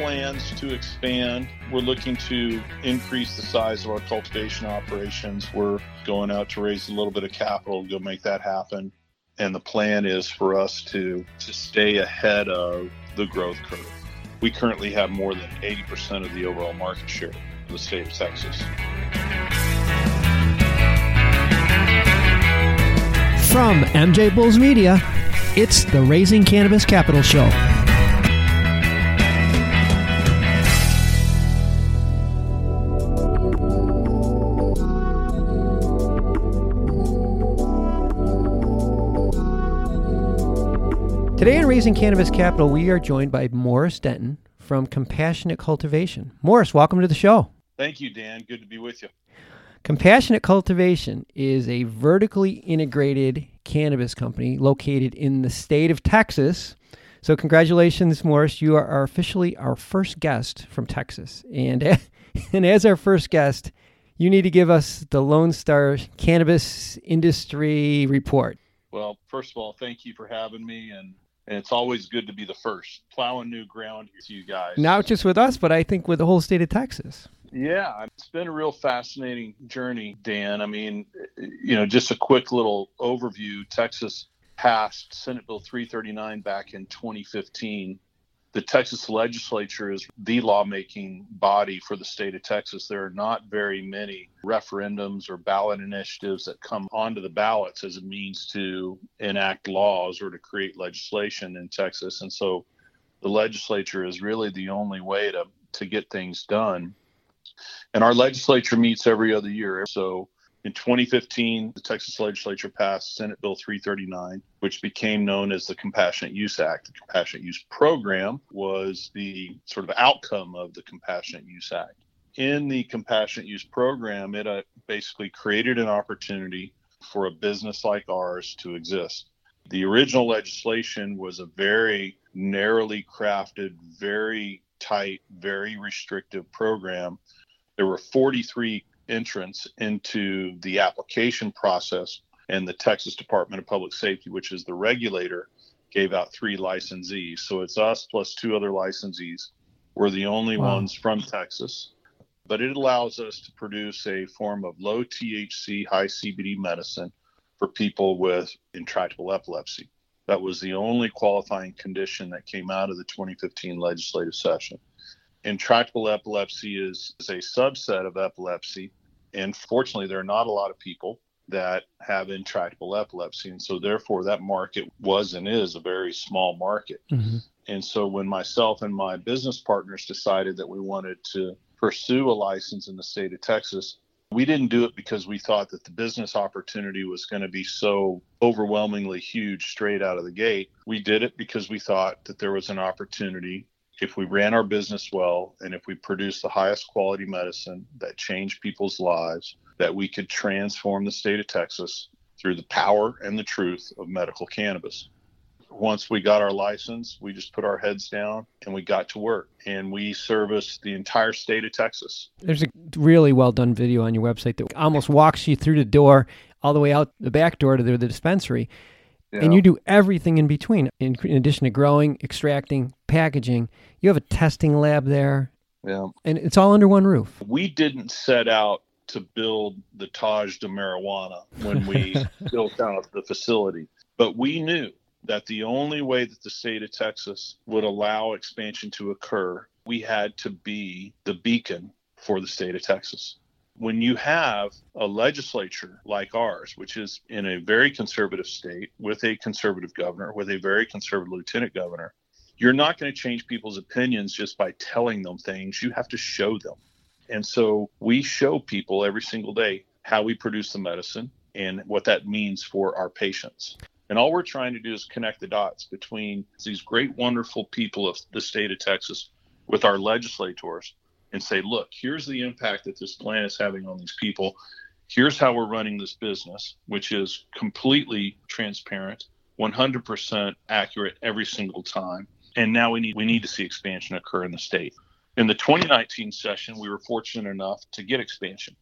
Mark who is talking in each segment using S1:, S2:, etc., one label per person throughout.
S1: plans to expand. We're looking to increase the size of our cultivation operations. We're going out to raise a little bit of capital to go make that happen. And the plan is for us to, to stay ahead of the growth curve. We currently have more than 80% of the overall market share in the state of Texas.
S2: From MJ Bulls Media, it's the Raising Cannabis Capital Show. Today on Raising Cannabis Capital, we are joined by Morris Denton from Compassionate Cultivation. Morris, welcome to the show.
S1: Thank you, Dan. Good to be with you.
S2: Compassionate Cultivation is a vertically integrated cannabis company located in the state of Texas. So, congratulations, Morris. You are officially our first guest from Texas. And, and as our first guest, you need to give us the Lone Star Cannabis Industry Report.
S1: Well, first of all, thank you for having me. And and it's always good to be the first plowing new ground to you guys.
S2: Not just with us, but I think with the whole state of Texas.
S1: Yeah, it's been a real fascinating journey, Dan. I mean, you know, just a quick little overview. Texas passed Senate Bill 339 back in 2015 the Texas legislature is the lawmaking body for the state of Texas. There are not very many referendums or ballot initiatives that come onto the ballots as a means to enact laws or to create legislation in Texas. And so the legislature is really the only way to, to get things done. And our legislature meets every other year. So in 2015, the Texas legislature passed Senate Bill 339, which became known as the Compassionate Use Act. The Compassionate Use Program was the sort of outcome of the Compassionate Use Act. In the Compassionate Use Program, it uh, basically created an opportunity for a business like ours to exist. The original legislation was a very narrowly crafted, very tight, very restrictive program. There were 43 entrance into the application process. And the Texas Department of Public Safety, which is the regulator, gave out three licensees. So it's us plus two other licensees. We're the only wow. ones from Texas. But it allows us to produce a form of low THC, high CBD medicine for people with intractable epilepsy. That was the only qualifying condition that came out of the 2015 legislative session. Intractable epilepsy is, is a subset of epilepsy and fortunately, there are not a lot of people that have intractable epilepsy. And so, therefore, that market was and is a very small market. Mm-hmm. And so, when myself and my business partners decided that we wanted to pursue a license in the state of Texas, we didn't do it because we thought that the business opportunity was going to be so overwhelmingly huge straight out of the gate. We did it because we thought that there was an opportunity if we ran our business well and if we produced the highest quality medicine that changed people's lives, that we could transform the state of Texas through the power and the truth of medical cannabis. Once we got our license, we just put our heads down and we got to work and we service the entire state of Texas.
S2: There's a really well done video on your website that almost walks you through the door all the way out the back door to the, the dispensary. Yeah. And you do everything in between. In, in, addition to growing, extracting, packaging, you have a testing lab there.
S1: Yeah.
S2: And it's all under one roof.
S1: We didn't set out to build the Taj de marijuana when we built out the facility, but we knew that the only way that the state of Texas would allow expansion to occur, we had to be the beacon for the state of Texas when you have a legislature like ours, which is in a very conservative state with a conservative governor, with a very conservative lieutenant governor, you're not going to change people's opinions just by telling them things. You have to show them. And so we show people every single day how we produce the medicine and what that means for our patients. And all we're trying to do is connect the dots between these great, wonderful people of the state of Texas with our legislators and say, look, here's the impact that this plan is having on these people. Here's how we're running this business, which is completely transparent, 100% accurate every single time. And now we need we need to see expansion occur in the state. In the 2019 session, we were fortunate enough to get expansion.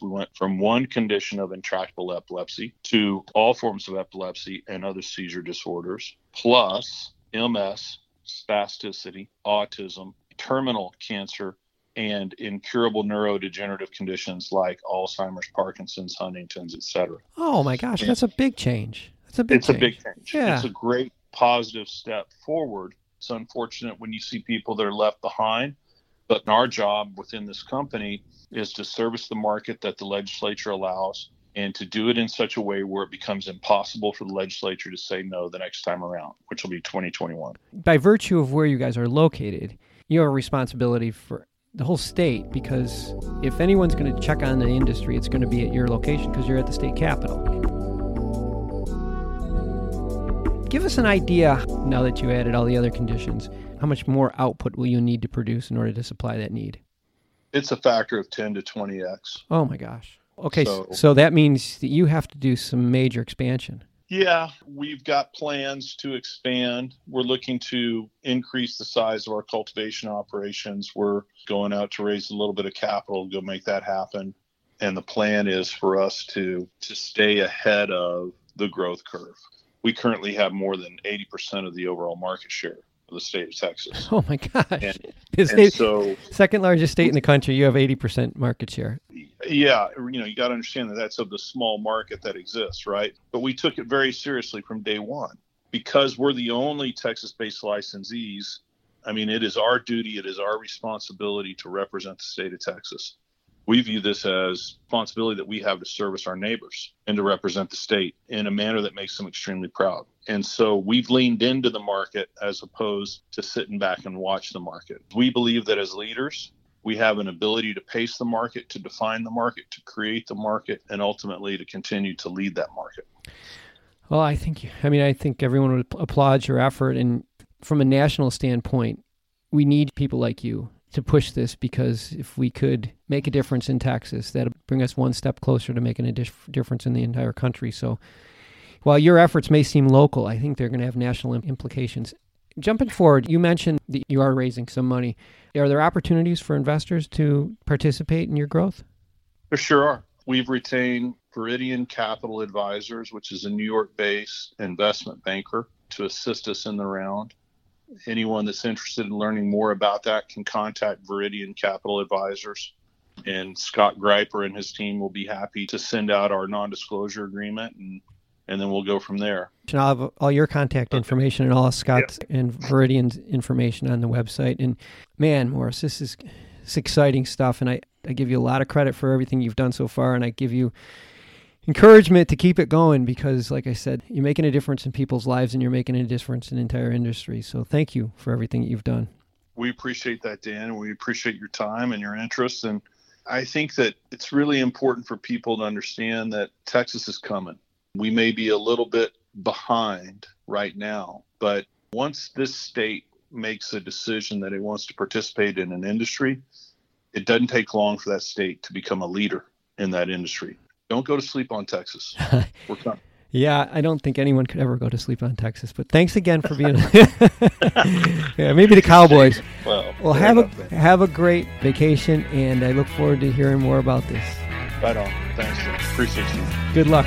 S1: We went from one condition of intractable epilepsy to all forms of epilepsy and other seizure disorders, plus MS, spasticity, autism, terminal cancer and incurable neurodegenerative conditions like Alzheimer's, Parkinson's, Huntington's, etc.
S2: Oh my gosh, that's a big change. That's a big
S1: It's
S2: change.
S1: a big change.
S2: Yeah.
S1: It's a great positive step forward. It's unfortunate when you see people that are left behind, but our job within this company is to service the market that the legislature allows and to do it in such a way where it becomes impossible for the legislature to say no the next time around, which will be 2021.
S2: By virtue of where you guys are located, you have a responsibility for the whole state because if anyone's going to check on the industry, it's going to be at your location because you're at the state capitol. Give us an idea now that you added all the other conditions. How much more output will you need to produce in order to supply that need?
S1: It's a factor of 10 to 20x.
S2: Oh my gosh. Okay, so,
S1: So-
S2: so that means that you have to do some major expansion.
S1: Yeah, we've got plans to expand. We're looking to increase the size of our cultivation operations. We're going out to raise a little bit of capital to go make that happen. And the plan is for us to to stay ahead of the growth curve. We currently have more than 80% of the overall market share of the state of Texas.
S2: Oh my gosh.
S1: And- And so,
S2: second largest state in the country, you have 80% market share.
S1: Yeah, you know, you got to understand that that's of the small market that exists, right? But we took it very seriously from day one because we're the only Texas based licensees. I mean, it is our duty, it is our responsibility to represent the state of Texas. We view this as responsibility that we have to service our neighbors and to represent the state in a manner that makes them extremely proud. And so we've leaned into the market as opposed to sitting back and watch the market. We believe that as leaders, we have an ability to pace the market, to define the market, to create the market, and ultimately to continue to lead that market.
S2: Well, I think, I mean, I think everyone would applaud your effort. And from a national standpoint, we need people like you to push this because if we could make a difference in Texas, that'd bring us one step closer to making a dif- difference in the entire country. So while your efforts may seem local, I think they're going to have national implications. Jumping forward, you mentioned that you are raising some money. Are there opportunities for investors to participate in your growth?
S1: There sure are. We've retained Viridian Capital Advisors, which is a New York based investment banker, to assist us in the round. Anyone that's interested in learning more about that can contact Viridian Capital Advisors. And Scott Greiper and his team will be happy to send out our non disclosure agreement and, and then we'll go from there.
S2: And I'll have all your contact information and all of Scott's and Viridian's information on the website. And man, Morris, this is it's exciting stuff. And I, I give you a lot of credit for everything you've done so far. And I give you encouragement to keep it going because, like I said, you're making a difference in people's lives and you're making a difference in the entire industry. So thank you for everything that you've done.
S1: we appreciate that, Dan. We appreciate your time and your interest. And I think that it's really important for people to understand that Texas is coming. We may be a little bit behind right now, but once this state makes a decision that it wants to participate in an industry, it doesn't take long for that state to become a leader in that industry. Don't go to sleep on Texas. We're coming.
S2: Yeah, I don't think anyone could ever go to sleep on Texas. But thanks again for being. yeah, maybe the Cowboys.
S1: Well,
S2: Well, have a have a great vacation, and I look forward to hearing more about this.
S1: right on. Thanks. Appreciate you.
S2: Good luck.